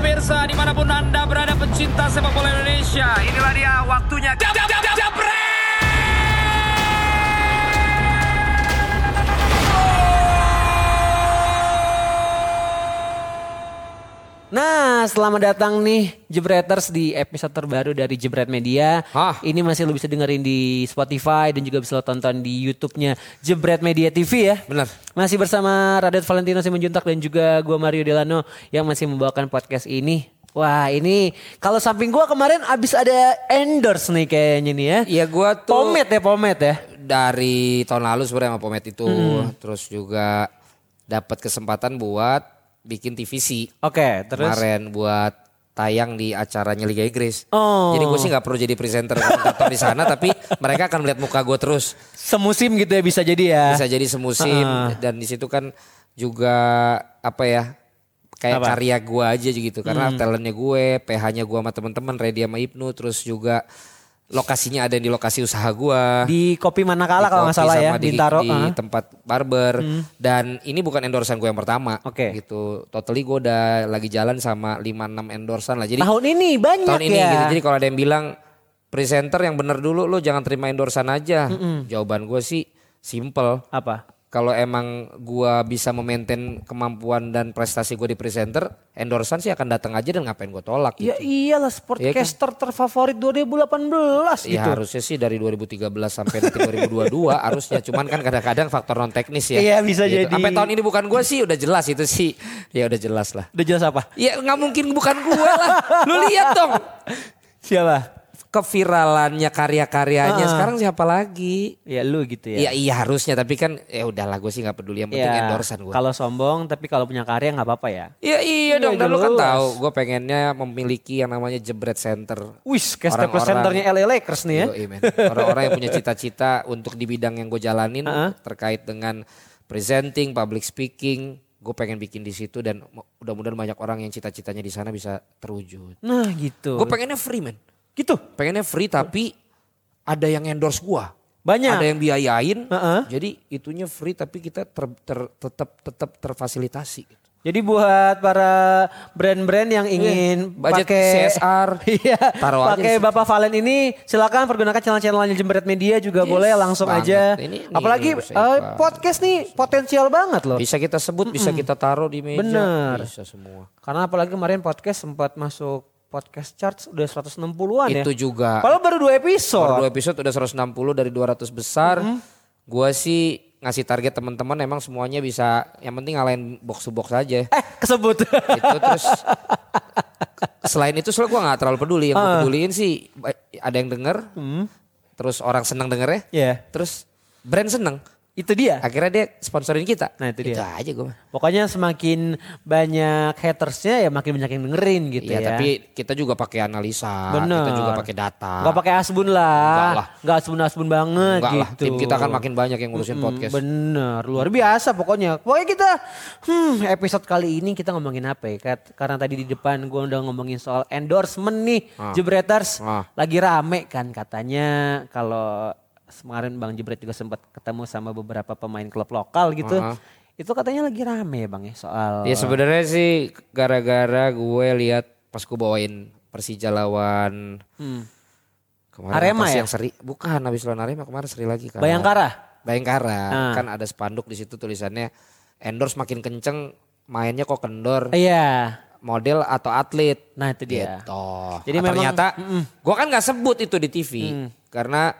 pemirsa di mana pun anda berada pecinta sepak bola Indonesia. Inilah dia waktunya. Jab, jab, jab, Japret! Nah, selamat datang nih Jebreters di episode terbaru dari Jebret Media. Hah? Ini masih lo bisa dengerin di Spotify dan juga bisa lo tonton di YouTube-nya Jebret Media TV ya. Benar. Masih bersama Radit Valentino Simanjuntak dan juga gua Mario Delano yang masih membawakan podcast ini. Wah, ini kalau samping gua kemarin abis ada endorse nih kayaknya nih ya. Iya gua tuh Pomade ya, pomade ya. dari tahun lalu sebenarnya sama Pomet itu. Hmm. Terus juga dapat kesempatan buat bikin TVC. Oke, terus Kemarin buat tayang di acaranya Liga Inggris. Oh. Jadi gue sih nggak perlu jadi presenter komentator di sana, tapi mereka akan melihat muka gue terus. semusim gitu ya bisa jadi ya. Bisa jadi semusim Heeh. dan di situ kan juga apa ya kayak Apa? Hmm. karya gue aja gitu karena talentnya gue, PH-nya gue sama teman-teman, Ready sama Ibnu, terus juga lokasinya ada di lokasi usaha gue. Di kopi Manakala Di kalau nggak salah ya, di, Bintaro. di ah. tempat barber dan ini bukan endorsan gue yang pertama Oke. gitu totally gue udah lagi jalan sama 5-6 endorsan lah jadi Tahun ini banyak tahun ini ya. gitu jadi kalau ada yang bilang presenter yang bener dulu lo jangan terima endorsan aja jawaban gue sih simple Apa? Kalau emang gua bisa memaintain kemampuan dan prestasi gue di presenter endorsan sih akan datang aja dan ngapain gue tolak Ya gitu iyalah sportcaster terfavorit 2018 Ya gitu. harusnya sih dari 2013 sampai nanti 2022 harusnya cuman kan kadang-kadang faktor non teknis ya. Iya, bisa Gitu. jadi. Sampai tahun ini bukan gue sih udah jelas itu sih. Ya udah jelas lah. Udah jelas apa? Ya nggak mungkin bukan gue lah. Lu lihat dong Siapa? Keviralannya karya-karyanya Ah. sekarang siapa lagi? Ya lu gitu Iya ya. iya harusnya tapi kan ya udahlah gue sih nggak peduli yang penting Ya, endorsan gue. Kalau sombong tapi kalau punya karya nggak apa-apa ya. Iya iya dong dan lu kan tahu gue pengennya memiliki yang namanya jebret center. Wis, kayak staples centernya LA Lakers nih ya. Orang-orang yang punya cita-cita untuk di bidang yang gue jalanin Heeh. terkait dengan presenting, public speaking, gue pengen bikin di situ dan mudah-mudahan banyak orang yang cita-citanya di sana bisa terwujud. Nah gitu. Gue pengennya free men, gitu. pengennya free tapi ada yang endorse gue, Banyak. ada yang biayain, Heeh. jadi itunya free tapi kita ter- ter- tetap tetap terfasilitasi. gitu. Jadi buat para brand-brand yang ingin Iya, budget pakai CSR, iya, pakai. Bapak Valen ini silakan pergunakan channel-channelnya Jembret Media juga boleh langsung banget. aja. Ini- ini Apalagi saya- podcast nih potensial banget loh. Bisa kita sebut, bisa kita taruh di meja, Bener. bisa semua. Karena apalagi kemarin podcast sempat masuk podcast charts udah 160-an ya. Itu juga. Padahal baru dua episode. Baru dua episode udah 160 dari 200 besar. Gua sih ngasih target teman-teman emang semuanya bisa yang penting ngalahin box to box aja. Eh kesebut. itu terus selain itu soalnya gua nggak terlalu peduli. Yang Ah. gue peduliin sih ba- ada yang denger. Terus orang seneng denger ya. Ya, Terus brand seneng. Itu dia. Akhirnya dia sponsorin kita. Nah, itu dia. aja gue. Pokoknya semakin banyak hatersnya ya makin banyak yang dengerin gitu Iya ya. tapi kita juga pakai analisa. Bener. Kita juga pakai data. Gak pakai asbun Enggak lah. lah. Gak asbun-asbun banget Enggak gitu. lah, tim kita akan makin banyak yang ngurusin podcast. Bener, luar biasa pokoknya. Pokoknya kita, hmm, episode kali ini kita ngomongin apa ya? Karena tadi di depan gue udah ngomongin soal endorsement nih, Ah. Jebreters. Ah. Lagi rame kan katanya kalau kemarin Bang Jebret juga sempat ketemu sama beberapa pemain klub lokal gitu. Ah. Itu katanya lagi rame Bang ya soal. Ya sebenarnya sih gara-gara gue lihat pas gue bawain Persija lawan Hmm. kemarin Arema ya? yang seri bukan habis lawan Arema kemarin seri lagi kan. Bayangkara. Bayangkara Ah. kan ada spanduk di situ tulisannya endorse makin kenceng mainnya kok kendor Iya. model atau atlet. Nah itu dia. Gitu. Jadi Nah, memang- ternyata gue kan nggak sebut itu di TV Mm. karena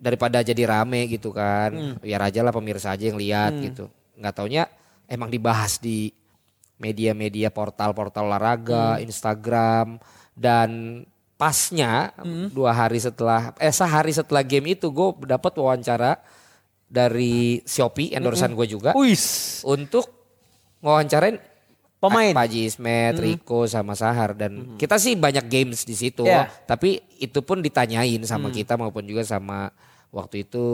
daripada jadi rame gitu kan, Mm. biar aja lah pemirsa aja yang lihat gitu. Nggak taunya emang dibahas di media-media portal-portal olahraga, Mm. Instagram dan pasnya Mm. dua hari setelah eh sehari setelah game itu gue dapat wawancara dari Shopee endorsan gue juga Wis. untuk ngawancarain Pemain. Paji Ismet, Riko sama Sahar dan kita sih banyak games di situ. Iya. Tapi itu pun ditanyain sama kita maupun juga sama waktu itu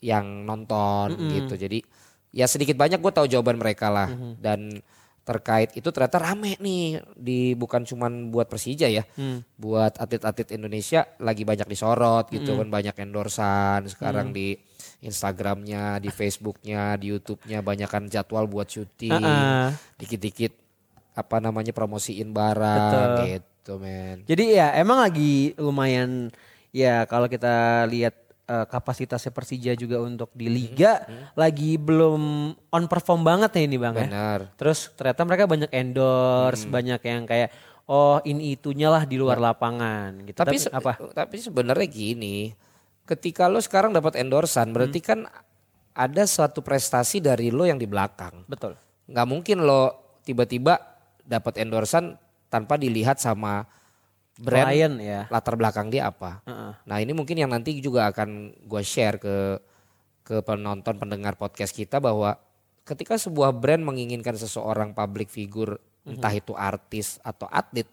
yang nonton gitu. Jadi ya sedikit banyak gue tahu jawaban mereka lah dan terkait itu ternyata rame nih di bukan cuman buat Persija ya. Buat atlet-atlet Indonesia lagi banyak disorot gitu kan banyak endorsan sekarang di Instagramnya, di Facebooknya, di YouTube-nya banyak kan jadwal buat syuting Ah-ah. dikit-dikit apa namanya promosiin barang gitu men. Jadi ya emang lagi lumayan ya kalau kita lihat eh, kapasitasnya Persija juga untuk di liga lagi belum on perform banget ya ini Bang ya. Benar. Terus ternyata mereka banyak endorse, banyak yang kayak oh ini itunya lah di luar lapangan gitu. Tapi, se- apa? Tapi sebenarnya gini, ketika lo sekarang dapat endorsan, berarti kan ada suatu prestasi dari lo yang di belakang. Betul. Nggak mungkin lo tiba-tiba dapat endorsan tanpa dilihat sama brand Klien ya. latar belakang dia apa. Heeh. Nah ini mungkin yang nanti juga akan gue share ke ke penonton pendengar podcast kita bahwa ketika sebuah brand menginginkan seseorang public figure entah itu artis atau atlet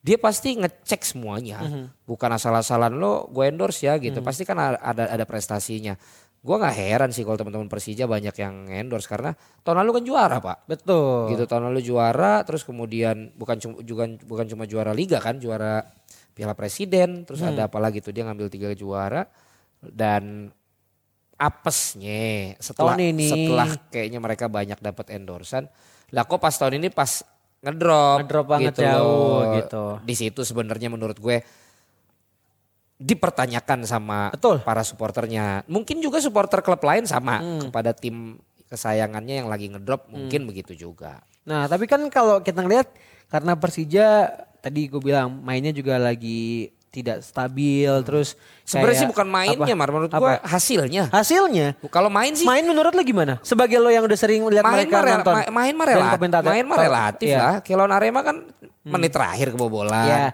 dia pasti ngecek semuanya bukan asal-asalan lo gue endorse ya gitu pasti kan ada ada prestasinya gue nggak heran sih kalau teman-teman Persija banyak yang endorse karena tahun lalu kan juara pak Betul. gitu tahun lalu juara terus kemudian bukan cuma juga bukan cuma juara liga kan juara Piala Presiden terus ada apa lagi tuh dia ngambil tiga juara dan apesnya setelah Tahun ini. setelah kayaknya mereka banyak dapat endorsan lah kok pas tahun ini pas ngedrop Ngedrop banget gitu jauh loh. gitu. di situ sebenarnya menurut gue dipertanyakan sama Betul. para supporternya mungkin juga supporter klub lain sama Hmm. kepada tim kesayangannya yang lagi ngedrop mungkin begitu juga Nah tapi kan kalau kita ngelihat karena Persija tadi gue bilang mainnya juga lagi tidak stabil terus Sebenarnya sih bukan mainnya, apa? Mar. Menurut gua hasilnya. Hasilnya Kalau main sih main menurut lo gimana? Sebagai lo yang udah sering lihat main mereka mah rela- nonton ma- main mah dan relatif, main mah Kalau- relatif iya. lah. Lawan Arema kan menit terakhir kebobolan. Iya.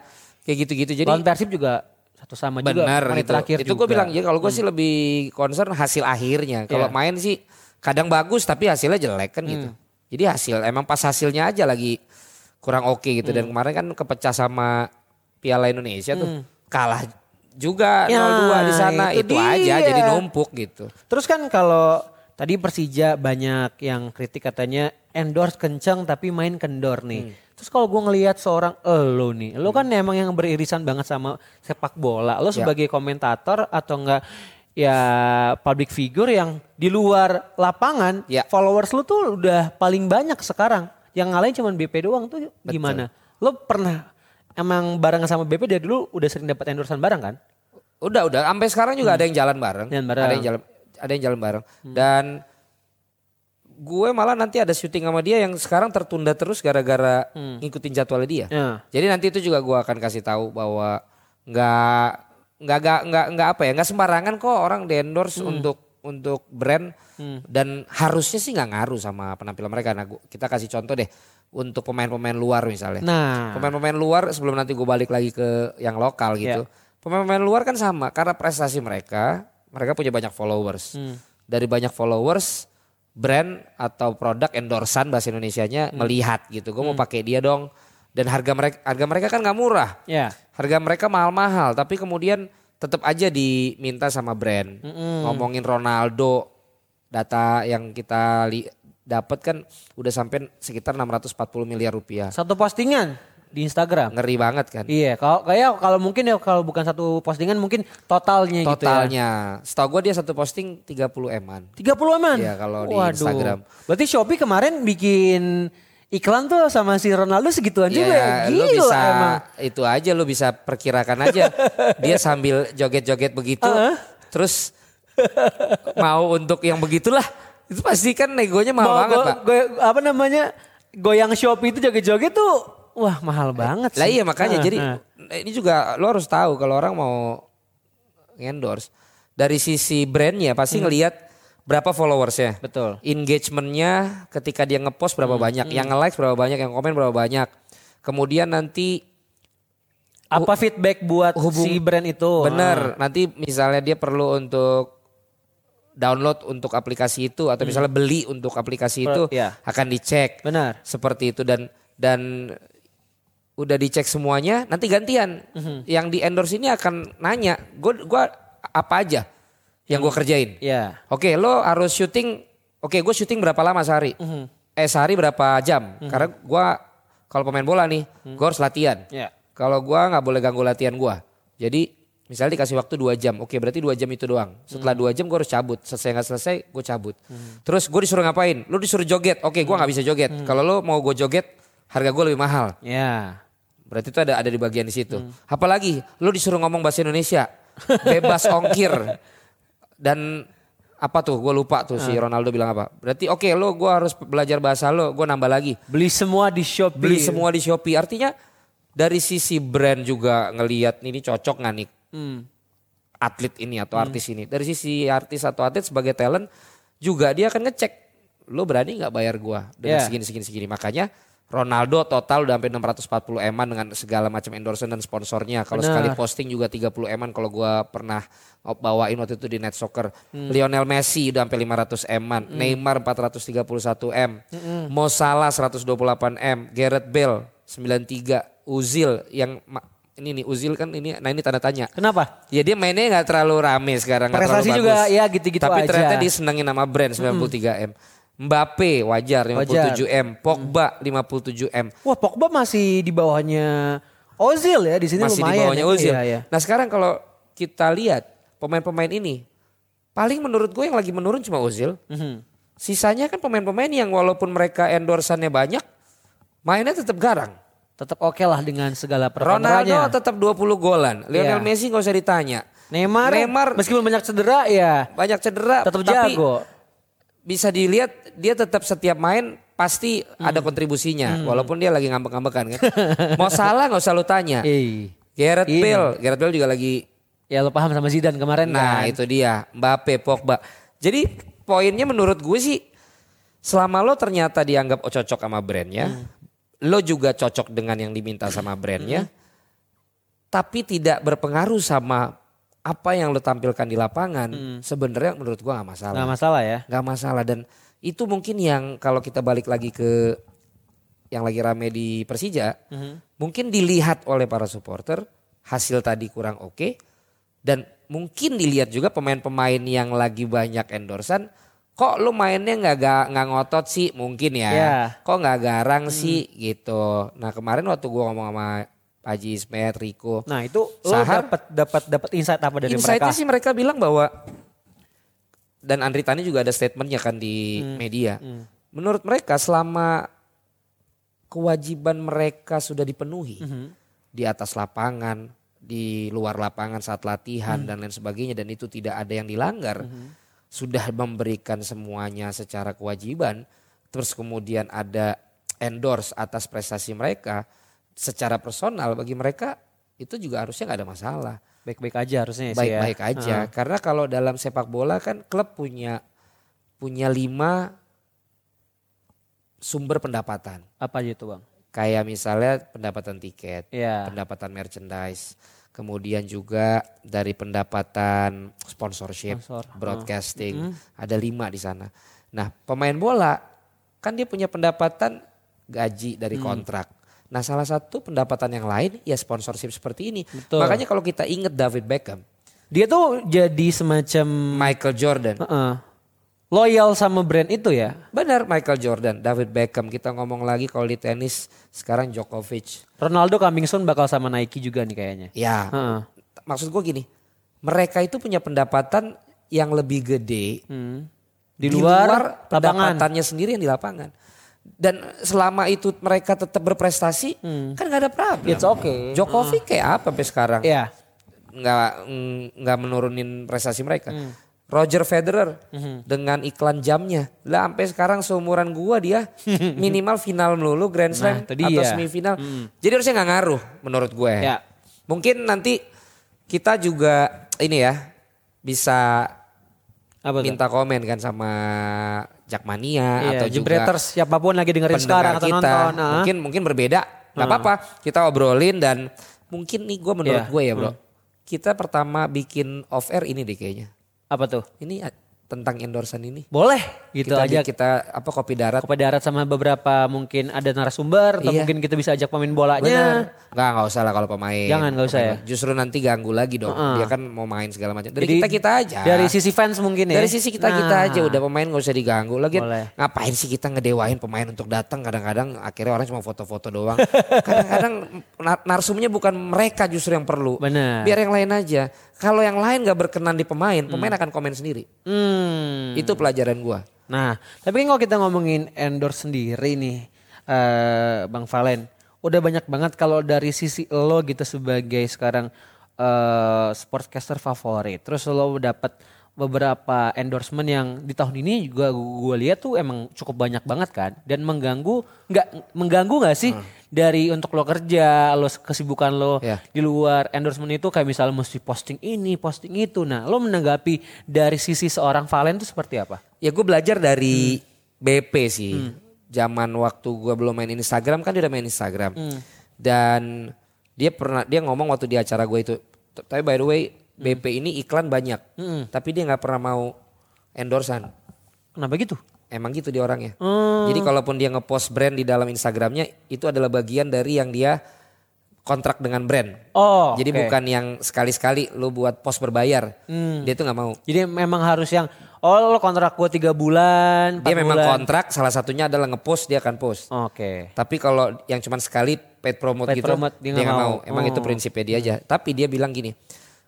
Kayak gitu-gitu. Jadi Lawan Persib juga satu sama juga benar menit gitu. terakhir Itu gue juga. bilang ya kalau gue sih lebih concern hasil akhirnya. Kalau Iya. main sih kadang bagus tapi hasilnya jelek kan gitu. Hmm. Jadi hasil emang pas hasilnya aja lagi kurang oke gitu Hmm. dan kemarin kan kepecah sama Piala Indonesia tuh kalah juga Hmm. Ya, 0-2 di sana itu itu, aja jadi numpuk gitu. Terus kan kalau tadi Persija banyak yang kritik katanya endorse kenceng tapi main kendor nih. Terus kalau gue ngelihat seorang elo nih, lo kan emang yang beririsan banget sama sepak bola. Lo sebagai komentator atau enggak ya public figure yang di luar lapangan, Ya. followers lo tuh udah paling banyak sekarang. Yang ngalahin cuma BP doang tuh gimana? Lo pernah emang bareng sama BP dari dulu udah sering dapat endorsean bareng kan? Udah udah sampai sekarang juga ada yang jalan bareng. Jalan bareng. Ada yang jalan ada yang jalan bareng. Dan gue malah nanti ada syuting sama dia yang sekarang tertunda terus gara-gara ngikutin jadwalnya dia. Ya. Jadi nanti itu juga gue akan kasih tahu bahwa nggak nggak nggak nggak nggak apa ya nggak sembarangan kok orang di endorse untuk untuk brand dan harusnya sih nggak ngaruh sama penampilan mereka. Nah gua- kita kasih contoh deh untuk pemain-pemain luar misalnya. Nah, Pemain-pemain luar sebelum nanti gue balik lagi ke yang lokal gitu. Pemain-pemain luar kan sama karena prestasi mereka, mereka punya banyak followers. Dari banyak followers, brand atau produk endorsan bahasa Indonesianya melihat gitu. Gue mau pakai dia dong. Dan harga mereka harga mereka kan nggak murah. ya. Harga mereka mahal-mahal, tapi kemudian tetap aja diminta sama brand. Ngomongin Ronaldo, data yang kita li- dapat kan udah sampai sekitar 640 miliar rupiah. Satu postingan di Instagram. Ngeri banget kan? Iya, kalau kayak kalau mungkin ya kalau bukan satu postingan mungkin totalnya, gitu ya. Totalnya. Setahu gue dia satu posting 30 eman. 30 eman. Iya, kalau di Instagram. Berarti Shopee kemarin bikin iklan tuh sama si Ronaldo segituan juga ya. Ya, lu Gila bisa emang. itu aja lu bisa perkirakan aja. dia sambil joget-joget begitu terus mau untuk yang begitulah. Itu pasti kan negonya mahal Mau banget, Pak. go- apa namanya? Goyang Shopee itu joget-joget tuh wah mahal banget sih. Lah iya makanya Ah, jadi ah. ini juga lo harus tahu kalau orang mau endorse dari sisi brandnya pasti ngelihat berapa followersnya. Betul. Engagementnya ketika dia ngepost berapa banyak, yang nge-like berapa banyak, yang komen berapa banyak. Kemudian nanti Apa feedback buat hubung- si brand itu? bener nanti misalnya dia perlu untuk download untuk aplikasi itu atau misalnya beli untuk aplikasi itu iya. akan dicek Benar. seperti itu dan dan udah dicek semuanya nanti gantian Mhm. yang di endorse ini akan nanya gue gua apa aja yang gue kerjain Ya. oke lo harus syuting oke gue syuting berapa lama sehari Mhm. eh sehari berapa jam karena gua kalau pemain bola nih Mhm. gue harus latihan Ya. kalau gua nggak boleh ganggu latihan gua jadi misalnya dikasih waktu dua jam oke berarti dua jam itu doang setelah Hmm. dua jam gua harus cabut selesai nggak selesai gue cabut terus gue disuruh ngapain lu disuruh joget oke gua nggak bisa joget Hmm. kalau lu mau gue joget harga gue lebih mahal. Ya. Berarti itu ada ada di bagian di situ. Apalagi lu disuruh ngomong bahasa Indonesia, bebas ongkir dan apa tuh? Gue lupa tuh si Ronaldo bilang apa. Berarti oke lo gue harus belajar bahasa lo, gue nambah lagi. Beli semua di Shopee. Beli semua di Shopee. Artinya dari sisi brand juga ngelihat ini cocok nggak nih Hmm. atlet ini atau artis ini. Dari sisi artis atau atlet sebagai talent juga dia akan ngecek lo berani nggak bayar gua dengan Yeah. segini segini segini. Makanya Ronaldo total udah sampai 640 eman dengan segala macam endorsement dan sponsornya. Kalau sekali posting juga 30 eman kalau gua pernah bawain waktu itu di Net Soccer. Hmm. Lionel Messi udah sampai 500 eman, Neymar 431 M, Hmm. Mo Salah 128 M, Gareth Bale 93, Uzil yang ini nih Uzil kan ini nah ini tanda tanya. Kenapa? Ya dia mainnya nggak terlalu rame sekarang. Prestasi juga bagus. ya gitu-gitu Tapi aja. ternyata dia senengin nama brand 93 M. Mbappe wajar 57 M. Pogba 57 M. Wah Pogba masih di bawahnya Ozil ya di sini Masih di lumayan. bawahnya ya. Ozil. Iya, iya. Nah sekarang kalau kita lihat pemain-pemain ini. Paling menurut gue yang lagi menurun cuma Ozil. Mhm. Sisanya kan pemain-pemain yang walaupun mereka endorsannya banyak. Mainnya tetap garang. Tetap oke lah dengan segala Ronaldo performanya. tetap 20 golan. Lionel Iya. Messi nggak usah ditanya. Neymar, Neymar meskipun banyak cedera ya banyak cedera. tetap tapi jago. Bisa dilihat dia tetap setiap main pasti Hmm. ada kontribusinya walaupun dia lagi ngambek-ngambekan kan. Mau salah nggak usah lu tanya. Eh, Gareth Ini. Bale, Gareth Bale juga lagi ya lo paham sama Zidane kemarin nah kan. itu dia Mbappe, Pogba. Jadi poinnya menurut gue sih selama lo ternyata dianggap oh, cocok sama brandnya, Hmm. lo juga cocok dengan yang diminta sama brandnya, Hmm. tapi tidak berpengaruh sama apa yang lo tampilkan di lapangan, sebenarnya menurut gue nggak masalah. Hmm. Nggak masalah ya. nggak masalah dan itu mungkin yang kalau kita balik lagi ke yang lagi rame di Persija mungkin dilihat oleh para supporter hasil tadi kurang oke dan mungkin dilihat juga pemain-pemain yang lagi banyak endorsan kok lu mainnya nggak ga- nggak ngotot sih mungkin ya Ya. kok nggak garang sih gitu nah kemarin waktu gua ngomong sama Haji Ismet Riko Nah itu lo Sahar. dapat dapat dapat insight apa dari Insight-nya mereka? sih mereka bilang bahwa dan Andri Tani juga ada statementnya kan di Hmm. media. Menurut mereka selama kewajiban mereka sudah dipenuhi Hmm. di atas lapangan, di luar lapangan saat latihan Hmm. dan lain sebagainya dan itu tidak ada yang dilanggar, sudah memberikan semuanya secara kewajiban, terus kemudian ada endorse atas prestasi mereka secara personal bagi mereka itu juga harusnya nggak ada masalah Baik-baik aja harusnya sih ya. baik-baik aja. Karena kalau dalam sepak bola kan klub punya punya lima sumber pendapatan. Apa aja itu bang? Kayak misalnya pendapatan tiket, Iya. pendapatan merchandise, kemudian juga dari pendapatan sponsorship, Sponsor. broadcasting, ada lima di sana. Nah pemain bola kan dia punya pendapatan gaji dari kontrak. Nah salah satu pendapatan yang lain ya sponsorship seperti ini. Betul. Makanya kalau kita ingat David Beckham, Dia tuh jadi semacam Michael Jordan. Heeh. loyal sama brand itu ya. Benar Michael Jordan, David Beckham. Kita ngomong lagi kalau di tenis sekarang Djokovic. Ronaldo coming soon bakal sama Nike juga nih kayaknya. Ya, Heeh. maksud gue gini, mereka itu punya pendapatan yang lebih gede Hmm. Di, luar, lapangan. pendapatannya sendiri yang di lapangan. Dan selama itu mereka tetap berprestasi, kan gak ada problem. It's okay. Djokovic kayak apa sampai sekarang? Iya. nggak mm, nggak menurunin prestasi mereka. Hmm. Roger Federer dengan iklan jamnya, lah sampai sekarang seumuran gua dia minimal final melulu Grand Slam Nah, atau dia. semifinal. Jadi harusnya nggak ngaruh menurut gue. Ya. Mungkin nanti kita juga ini ya bisa Apa minta komen kan sama Jakmania Iya, atau juga Jebreters siapa pun lagi dengerin sekarang atau kita nonton. ah. mungkin mungkin berbeda nggak apa-apa kita obrolin dan mungkin nih gue menurut Iya. gue ya bro kita pertama bikin off air ini deh kayaknya Apa tuh? ini tentang endorsan ini Boleh gitu kita aja. kita apa kopi darat Kopi darat sama beberapa mungkin ada narasumber atau Iya. mungkin kita bisa ajak pemain bolanya. Nggak, nggak usah lah kalau pemain. Jangan, nggak usah Pemain. Justru nanti ganggu lagi dong. Heeh. Dia kan mau main segala macam. Dari Jadi, kita kita aja. Dari sisi fans mungkin ya. Dari sisi kita kita Nah. aja udah pemain nggak usah diganggu. Lagi ngapain sih kita ngedewain pemain untuk datang kadang-kadang akhirnya orang cuma foto-foto doang. kadang-kadang nar- narsumnya bukan mereka justru yang perlu. Benar. Biar yang lain aja. Kalau yang lain nggak berkenan di pemain, pemain akan komen sendiri. Hmm. Itu pelajaran gua. Nah, tapi kan kalau kita ngomongin endorse sendiri nih, eh Bang Valen. Udah banyak banget kalau dari sisi lo gitu sebagai sekarang eh sportscaster favorit. Terus lo dapat beberapa endorsement yang di tahun ini juga gue lihat tuh emang cukup banyak banget kan dan mengganggu nggak mengganggu nggak sih dari untuk lo kerja lo kesibukan lo Ya. di luar endorsement itu kayak misalnya mesti posting ini posting itu nah lo menanggapi dari sisi seorang Valen tuh seperti apa Ya gue belajar dari BP sih. Zaman waktu gue belum main Instagram kan dia udah main Instagram. Dan dia pernah dia ngomong waktu di acara gue itu. "T- Tapi by the way BP ini iklan banyak. Tapi dia nggak pernah mau endorsean. kenapa gitu Emang gitu dia orangnya. Hmm. Jadi kalaupun dia ngepost brand di dalam Instagramnya itu adalah bagian dari yang dia kontrak dengan brand. oh Jadi bukan yang sekali-sekali lu buat post berbayar. Dia tuh nggak mau. jadi memang harus yang oh lo kontrak gue tiga bulan Dia memang bulan. kontrak salah satunya adalah ngepost dia akan post. oke Tapi kalau yang cuman sekali paid promote Paid gitu promote, dia nggak mau. mau. Emang Oh. itu prinsipnya dia aja. Tapi dia bilang gini,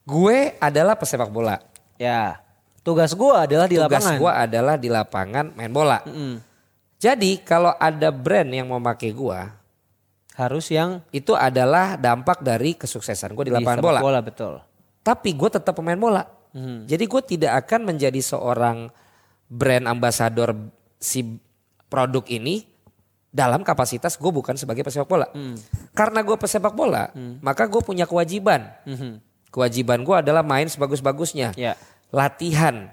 gue adalah pesepak bola. ya tugas gue adalah di Tugas lapangan gue adalah di lapangan main bola. Jadi kalau ada brand yang mau pakai gue, harus yang itu adalah dampak dari kesuksesan gue di lapangan bola. bola betul Tapi gue tetap pemain bola. Jadi gue tidak akan menjadi seorang brand ambassador si produk ini dalam kapasitas gue bukan sebagai pesepak bola. Karena gue pesepak bola, maka gue punya kewajiban. Kewajiban gue adalah main sebagus-bagusnya. ya Latihan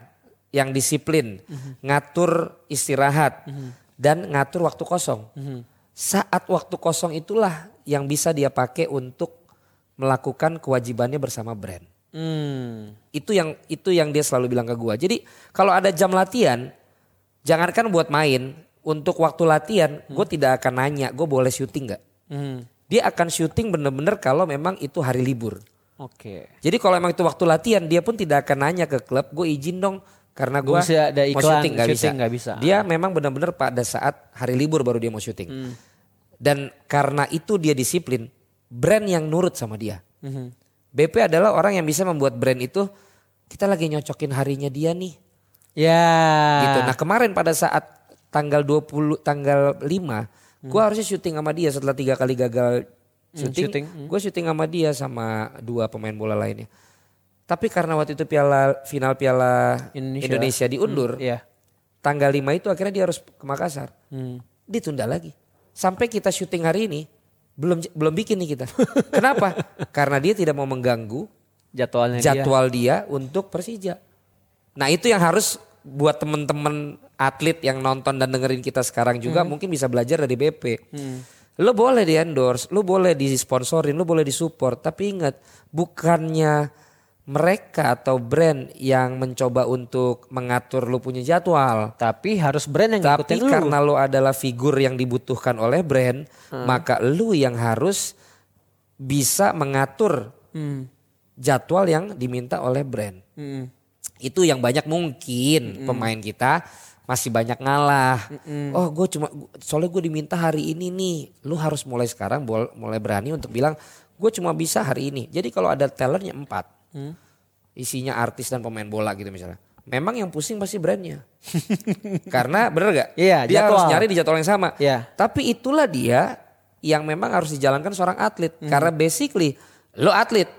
yang disiplin, ngatur istirahat, dan ngatur waktu kosong. Saat waktu kosong itulah yang bisa dia pakai untuk melakukan kewajibannya bersama brand. hmm. Itu yang itu yang dia selalu bilang ke gua. Jadi kalau ada jam latihan, jangankan buat main, untuk waktu latihan, gue tidak akan nanya, gue boleh syuting nggak? Hmm. Dia akan syuting bener-bener kalau memang itu hari libur. Oke Jadi kalau emang itu waktu latihan, dia pun tidak akan nanya ke klub, gue izin dong karena gue mau syuting nggak bisa. nggak bisa. Dia memang benar-benar pada saat hari libur baru dia mau syuting. Hmm. Dan karena itu dia disiplin, brand yang nurut sama dia. Mhm. BP adalah orang yang bisa membuat brand itu kita lagi nyocokin harinya dia nih. ya Gitu. Nah kemarin pada saat tanggal 20 tanggal 5 gue harusnya syuting sama dia setelah tiga kali gagal syuting, syuting, gue syuting sama dia sama dua pemain bola lainnya. Tapi karena waktu itu piala final piala Indonesia. Indonesia, diundur, ya tanggal 5 itu akhirnya dia harus ke Makassar. Hmm. Ditunda lagi. Sampai kita syuting hari ini belum belum bikin nih kita. Kenapa? Karena dia tidak mau mengganggu jadwalnya dia jadwal dia. untuk Persija. Nah itu yang harus buat temen-temen atlet yang nonton dan dengerin kita sekarang juga mungkin bisa belajar dari BP. Lo boleh di endorse, lo boleh disponsorin, lo boleh disupport. Tapi ingat bukannya mereka atau brand yang mencoba untuk mengatur lo punya jadwal. tapi harus brand yang Tapi ngikutin lu karena lo adalah figur yang dibutuhkan oleh brand, maka lu yang harus bisa mengatur Hmm. jadwal yang diminta oleh brand. Hmm. Itu yang banyak mungkin pemain kita masih banyak ngalah. Oh gue cuma soalnya gue diminta hari ini nih. Lu harus mulai sekarang mulai berani untuk bilang gue cuma bisa hari ini. Jadi kalau ada talentnya empat, isinya artis dan pemain bola gitu misalnya. Memang yang pusing pasti brandnya. Karena bener gak? Iya, dia harus jadwal. nyari di jadwal yang sama. Iya. Tapi itulah dia yang memang harus dijalankan seorang atlet. Karena basically lo atlet.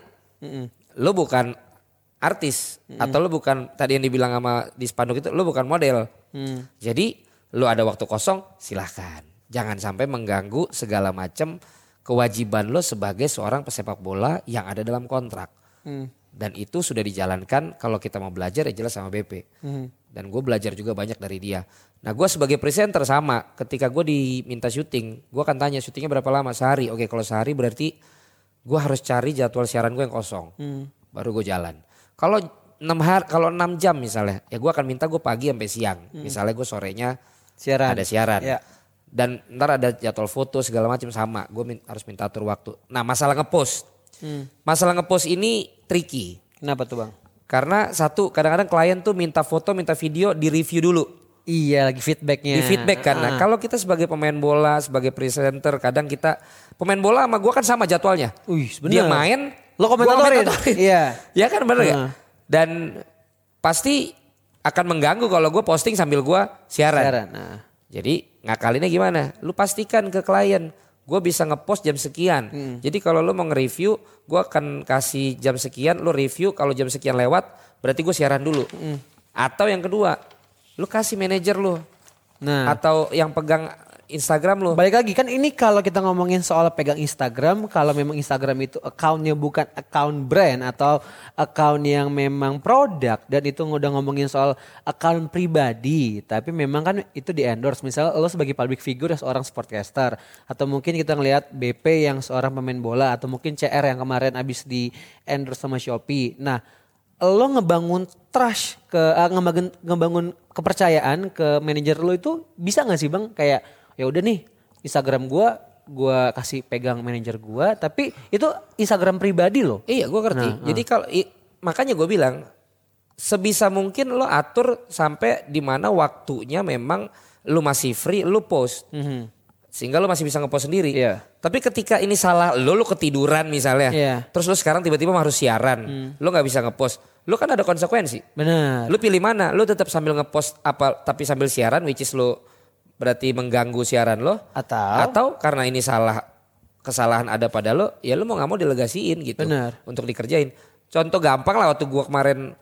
Lo bukan artis. Atau lo bukan tadi yang dibilang sama di spanduk itu lo bukan model. Jadi lo ada waktu kosong silahkan. Jangan sampai mengganggu segala macam kewajiban lo sebagai seorang pesepak bola yang ada dalam kontrak. Dan itu sudah dijalankan kalau kita mau belajar ya jelas sama BP. Dan gue belajar juga banyak dari dia. Nah gue sebagai presenter sama. Ketika gue diminta syuting, gue akan tanya syutingnya berapa lama? Sehari. Oke kalau sehari berarti gue harus cari jadwal siaran gue yang kosong. Baru gue jalan. Kalau 6 hari, kalau 6 jam misalnya, ya gue akan minta gue pagi sampai siang. Misalnya gue sorenya siaran ada siaran. Ya. Dan ntar ada jadwal foto segala macam sama. Gue min- harus minta atur waktu. Nah masalah ngepost. Masalah ngepost ini tricky. kenapa tuh bang Karena satu kadang-kadang klien tuh minta foto, minta video di review dulu. iya lagi feedbacknya Di feedback kan. Nah Ah. kalau kita sebagai pemain bola, sebagai presenter kadang kita pemain bola sama gue kan sama jadwalnya. Wih, Dia main, Lo komentatorin. Iya. Ya kan bener gak? Heeh. Dan pasti akan mengganggu kalau gue posting sambil gue siaran. siaran nah Jadi ngakalinnya gimana? Lu pastikan ke klien, gue bisa ngepost jam sekian. Jadi kalau lu mau nge-review, gue akan kasih jam sekian, lu review. Kalau jam sekian lewat, berarti gue siaran dulu. Atau yang kedua, lu kasih manajer lu. Nah. Atau yang pegang Instagram lu. Balik lagi kan ini kalau kita ngomongin soal pegang Instagram, kalau memang Instagram itu accountnya bukan account brand atau account yang memang produk dan itu udah ngomongin soal account pribadi, tapi memang kan itu di endorse. Misalnya lo sebagai public figure seorang sportcaster atau mungkin kita ngelihat BP yang seorang pemain bola atau mungkin CR yang kemarin abis di endorse sama Shopee. Nah, lo ngebangun trust ke uh, ngebangun, ngebangun kepercayaan ke manajer lo itu bisa nggak sih bang kayak ya udah nih Instagram gua gua kasih pegang manajer gua tapi itu Instagram pribadi loh. Iya, gue ngerti. Nah, Jadi kalau i- makanya gue bilang sebisa mungkin lo atur sampai di mana waktunya memang lu masih free, lu post. Sehingga lu masih bisa ngepost sendiri. Iya. Tapi ketika ini salah lo, lu ketiduran misalnya. Iya. Hmm. Terus lu sekarang tiba-tiba harus siaran. Lu nggak bisa ngepost. Lu kan ada konsekuensi. Benar. Lu pilih mana? Lu tetap sambil ngepost apa tapi sambil siaran which is lu berarti mengganggu siaran lo Atau atau karena ini salah kesalahan ada pada lo ya lo mau nggak mau delegasiin gitu Benar. untuk dikerjain contoh gampang lah waktu gua kemarin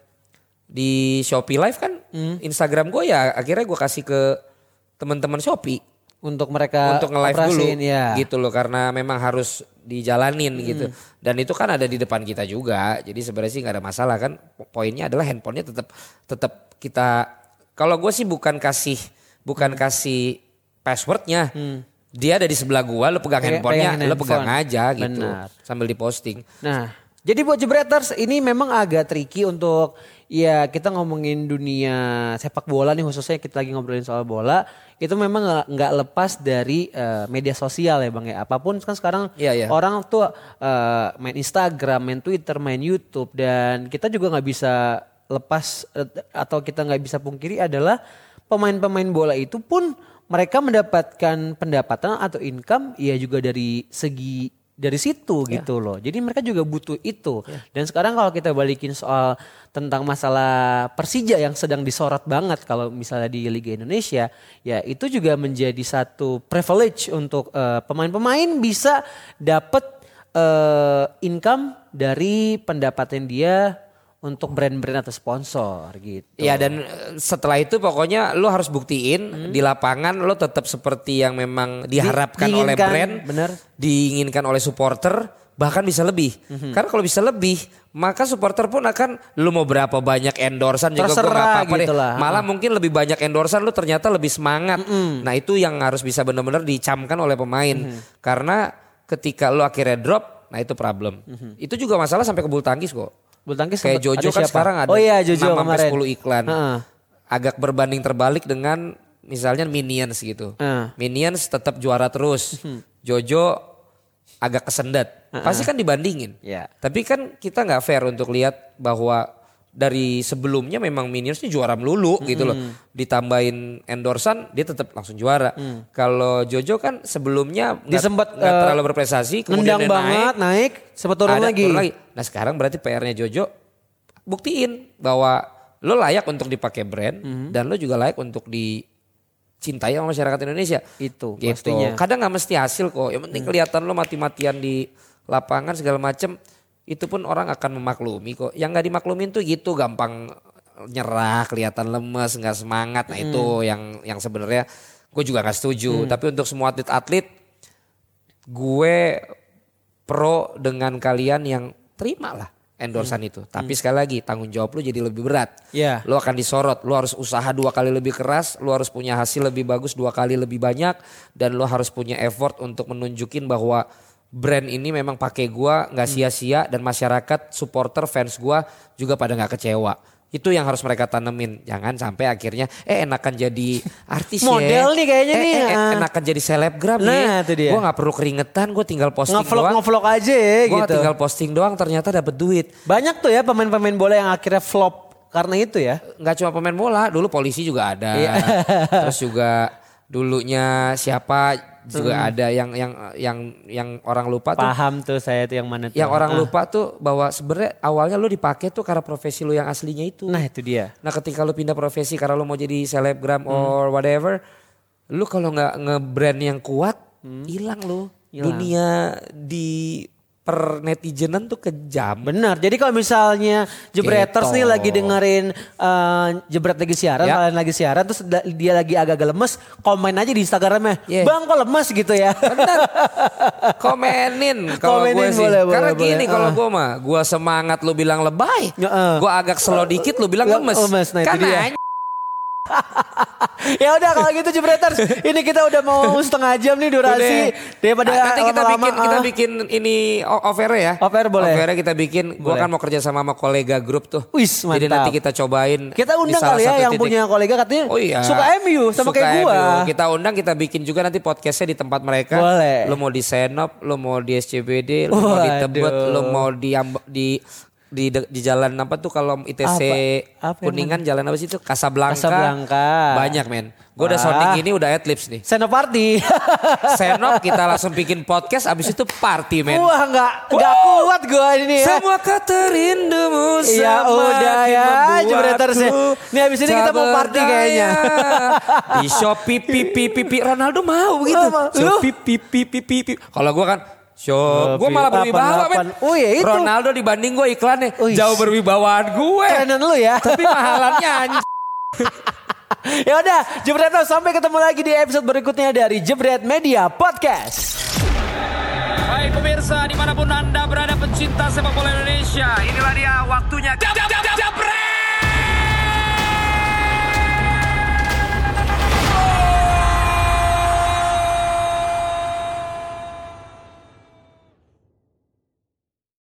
di Shopee Live kan Hmm. Instagram gue ya akhirnya gua kasih ke teman-teman Shopee untuk mereka untuk nge-live dulu ya. gitu loh karena memang harus dijalanin gitu dan itu kan ada di depan kita juga jadi sebenarnya sih nggak ada masalah kan Po- poinnya adalah handphonenya tetap tetap kita kalau gue sih bukan kasih bukan kasih passwordnya. Dia ada di sebelah gua lo pegang Pegang- handphonenya pegang handphone. aja gitu. Benar. sambil diposting. Nah, jadi buat Jebreters ini memang agak tricky untuk ya kita ngomongin dunia sepak bola nih khususnya kita lagi ngobrolin soal bola. Itu memang nggak lepas dari eh, media sosial ya bang ya. Apa pun kan sekarang Iya, iya. orang tuh eh, main Instagram, main Twitter, main YouTube dan kita juga nggak bisa lepas eh, atau kita nggak bisa pungkiri adalah pemain-pemain bola itu pun mereka mendapatkan pendapatan atau income ya juga dari segi dari situ gitu loh. Jadi mereka juga butuh itu. Dan sekarang kalau kita balikin soal tentang masalah Persija yang sedang disorot banget kalau misalnya di Liga Indonesia, ya itu juga menjadi satu privilege untuk eh, pemain-pemain bisa dapat eh, income dari pendapatan dia untuk brand-brand atau sponsor gitu. Ya dan eh, setelah itu pokoknya lo harus buktiin di lapangan lo tetap seperti yang memang diharapkan oleh diinginkan, brand, bener. diinginkan oleh supporter, bahkan bisa lebih. Mhm. Karena kalau bisa lebih, maka supporter pun akan lo mau berapa banyak endorsan juga gue apa-apa deh. gitu lah. Malah mungkin lebih banyak endorsan lo ternyata lebih semangat. Nah itu yang harus bisa benar-benar dicamkan oleh pemain. Mhm. Karena ketika lo akhirnya drop, nah itu problem. Mhm. Itu juga masalah sampai ke bulu tangkis kok. Bulu tangkis Kayak Jojo kan siapa? sekarang ada Oh iya Jojo 6 sampai kemarin. 10 iklan. Heeh. Agak berbanding terbalik dengan misalnya Minions gitu. Heeh. Minions tetap juara terus. Jojo agak kesendat. Pasti kan dibandingin. Iya. Tapi kan kita nggak fair untuk lihat bahwa dari sebelumnya memang Minions ini juara melulu gitu loh. Ditambahin endorsan dia tetap langsung juara. Kalau Jojo kan sebelumnya nggak sempat, eh, terlalu berprestasi kemudian dia naik. banget naik, sempat turun lagi. turun Nah sekarang berarti PR-nya Jojo buktiin bahwa lo layak untuk dipakai brand Mhm. dan lo juga layak untuk dicintai sama masyarakat Indonesia. Itu Gitu. pastinya. Hmm. Kadang nggak mesti hasil kok. Yang penting kelihatan lo mati-matian di lapangan segala macem. Itu pun orang akan memaklumi kok. Yang nggak dimaklumin tuh gitu gampang nyerah, kelihatan lemes, nggak semangat. Nah itu Hmm. yang yang sebenarnya gue juga nggak setuju. Tapi untuk semua atlet-atlet gue pro dengan kalian yang terima lah endorsan itu. Tapi sekali lagi tanggung jawab lu jadi lebih berat. Iya. Lu akan disorot, lu harus usaha dua kali lebih keras, lu harus punya hasil lebih bagus dua kali lebih banyak dan lu harus punya effort untuk menunjukin bahwa brand ini memang pakai gua nggak sia-sia dan masyarakat supporter fans gua juga pada nggak kecewa. Itu yang harus mereka tanemin. Jangan sampai akhirnya eh enakan jadi artis ya. Model nih kayaknya Eh, nih, eh, eh, ah. enakan jadi selebgram Nah, nih. itu dia. Gue nggak perlu keringetan, gue tinggal posting Ngevlog doang. ngevlog aja ya Gue gitu. tinggal posting doang ternyata dapat duit. Banyak tuh ya pemain-pemain bola yang akhirnya flop karena itu ya. Nggak cuma pemain bola, dulu polisi juga ada. Iya. Terus juga dulunya siapa juga Hmm. ada yang yang yang yang orang lupa tuh. Paham tuh saya tuh yang mana tuh. Yang orang Ah. lupa tuh bahwa sebenarnya awalnya lu dipakai tuh karena profesi lu yang aslinya itu. Nah itu dia. Nah ketika lu pindah profesi karena lu mau jadi selebgram Hmm. or whatever, Lu kalau nggak nge-brand yang kuat, hilang lu. Hilang. Dunia di per netizenan tuh kejam. Benar. Jadi kalau misalnya Jebreters Gitu. nih lagi dengerin eh, Jebret lagi siaran, Ya. kalian lagi siaran terus dia lagi agak-agak lemes, komen aja di Instagramnya. Yeah. Bang kok lemes gitu ya. Komenin kalau gue Komenin sih. boleh, Karena boleh. gini kalau Ah. gue mah, gue semangat lu bilang lebay. Heeh. Gue agak slow dikit lu bilang lemes. lemes, nah anjing. ya udah kalau gitu Jebreters, ini kita udah mau setengah jam nih durasi Udah. daripada Ah, nanti kita bikin kita ah. bikin ini o- offer ya. Offer boleh. Offer kita bikin. Gue kan mau kerja sama sama kolega grup tuh. Wis, Jadi mantap. nanti kita cobain. Kita undang kali ya yang titik. punya kolega katanya Oh iya. suka MU sama Suka kayak gua. MU. Kita undang kita bikin juga nanti podcastnya di tempat mereka. Boleh. Lo mau di Senop, lo mau di SCBD, lo mau di Tebet, lo mau di di di di jalan apa tuh kalau ITC Apa? Apa Kuningan jalan apa sih itu Casablanca. Casablanca. Banyak men. Gue udah sounding ini udah adlibs nih. Senoparty. Senop kita langsung bikin podcast abis itu party men. Wah nggak nggak kuat gua ini ya. Semua kata rindumu semakin udah ya, ya. Nih, abis ini kita mau party kayaknya. Di Shopee pipi pipi Ronaldo mau gitu. Shopee pipi pipi pipi. Kalau gua kan Shop, gue malah berwibawa 88. men. Oh iya, itu. Ronaldo dibanding gue iklannya Wih. jauh berwibawaan gue. Kerenan lu ya. Tapi mahalannya anjing. ya udah, Jebreters sampai ketemu lagi di episode berikutnya dari Jebret Media Podcast. Baik pemirsa di mana pun anda berada pencinta sepak bola Indonesia. Inilah dia waktunya.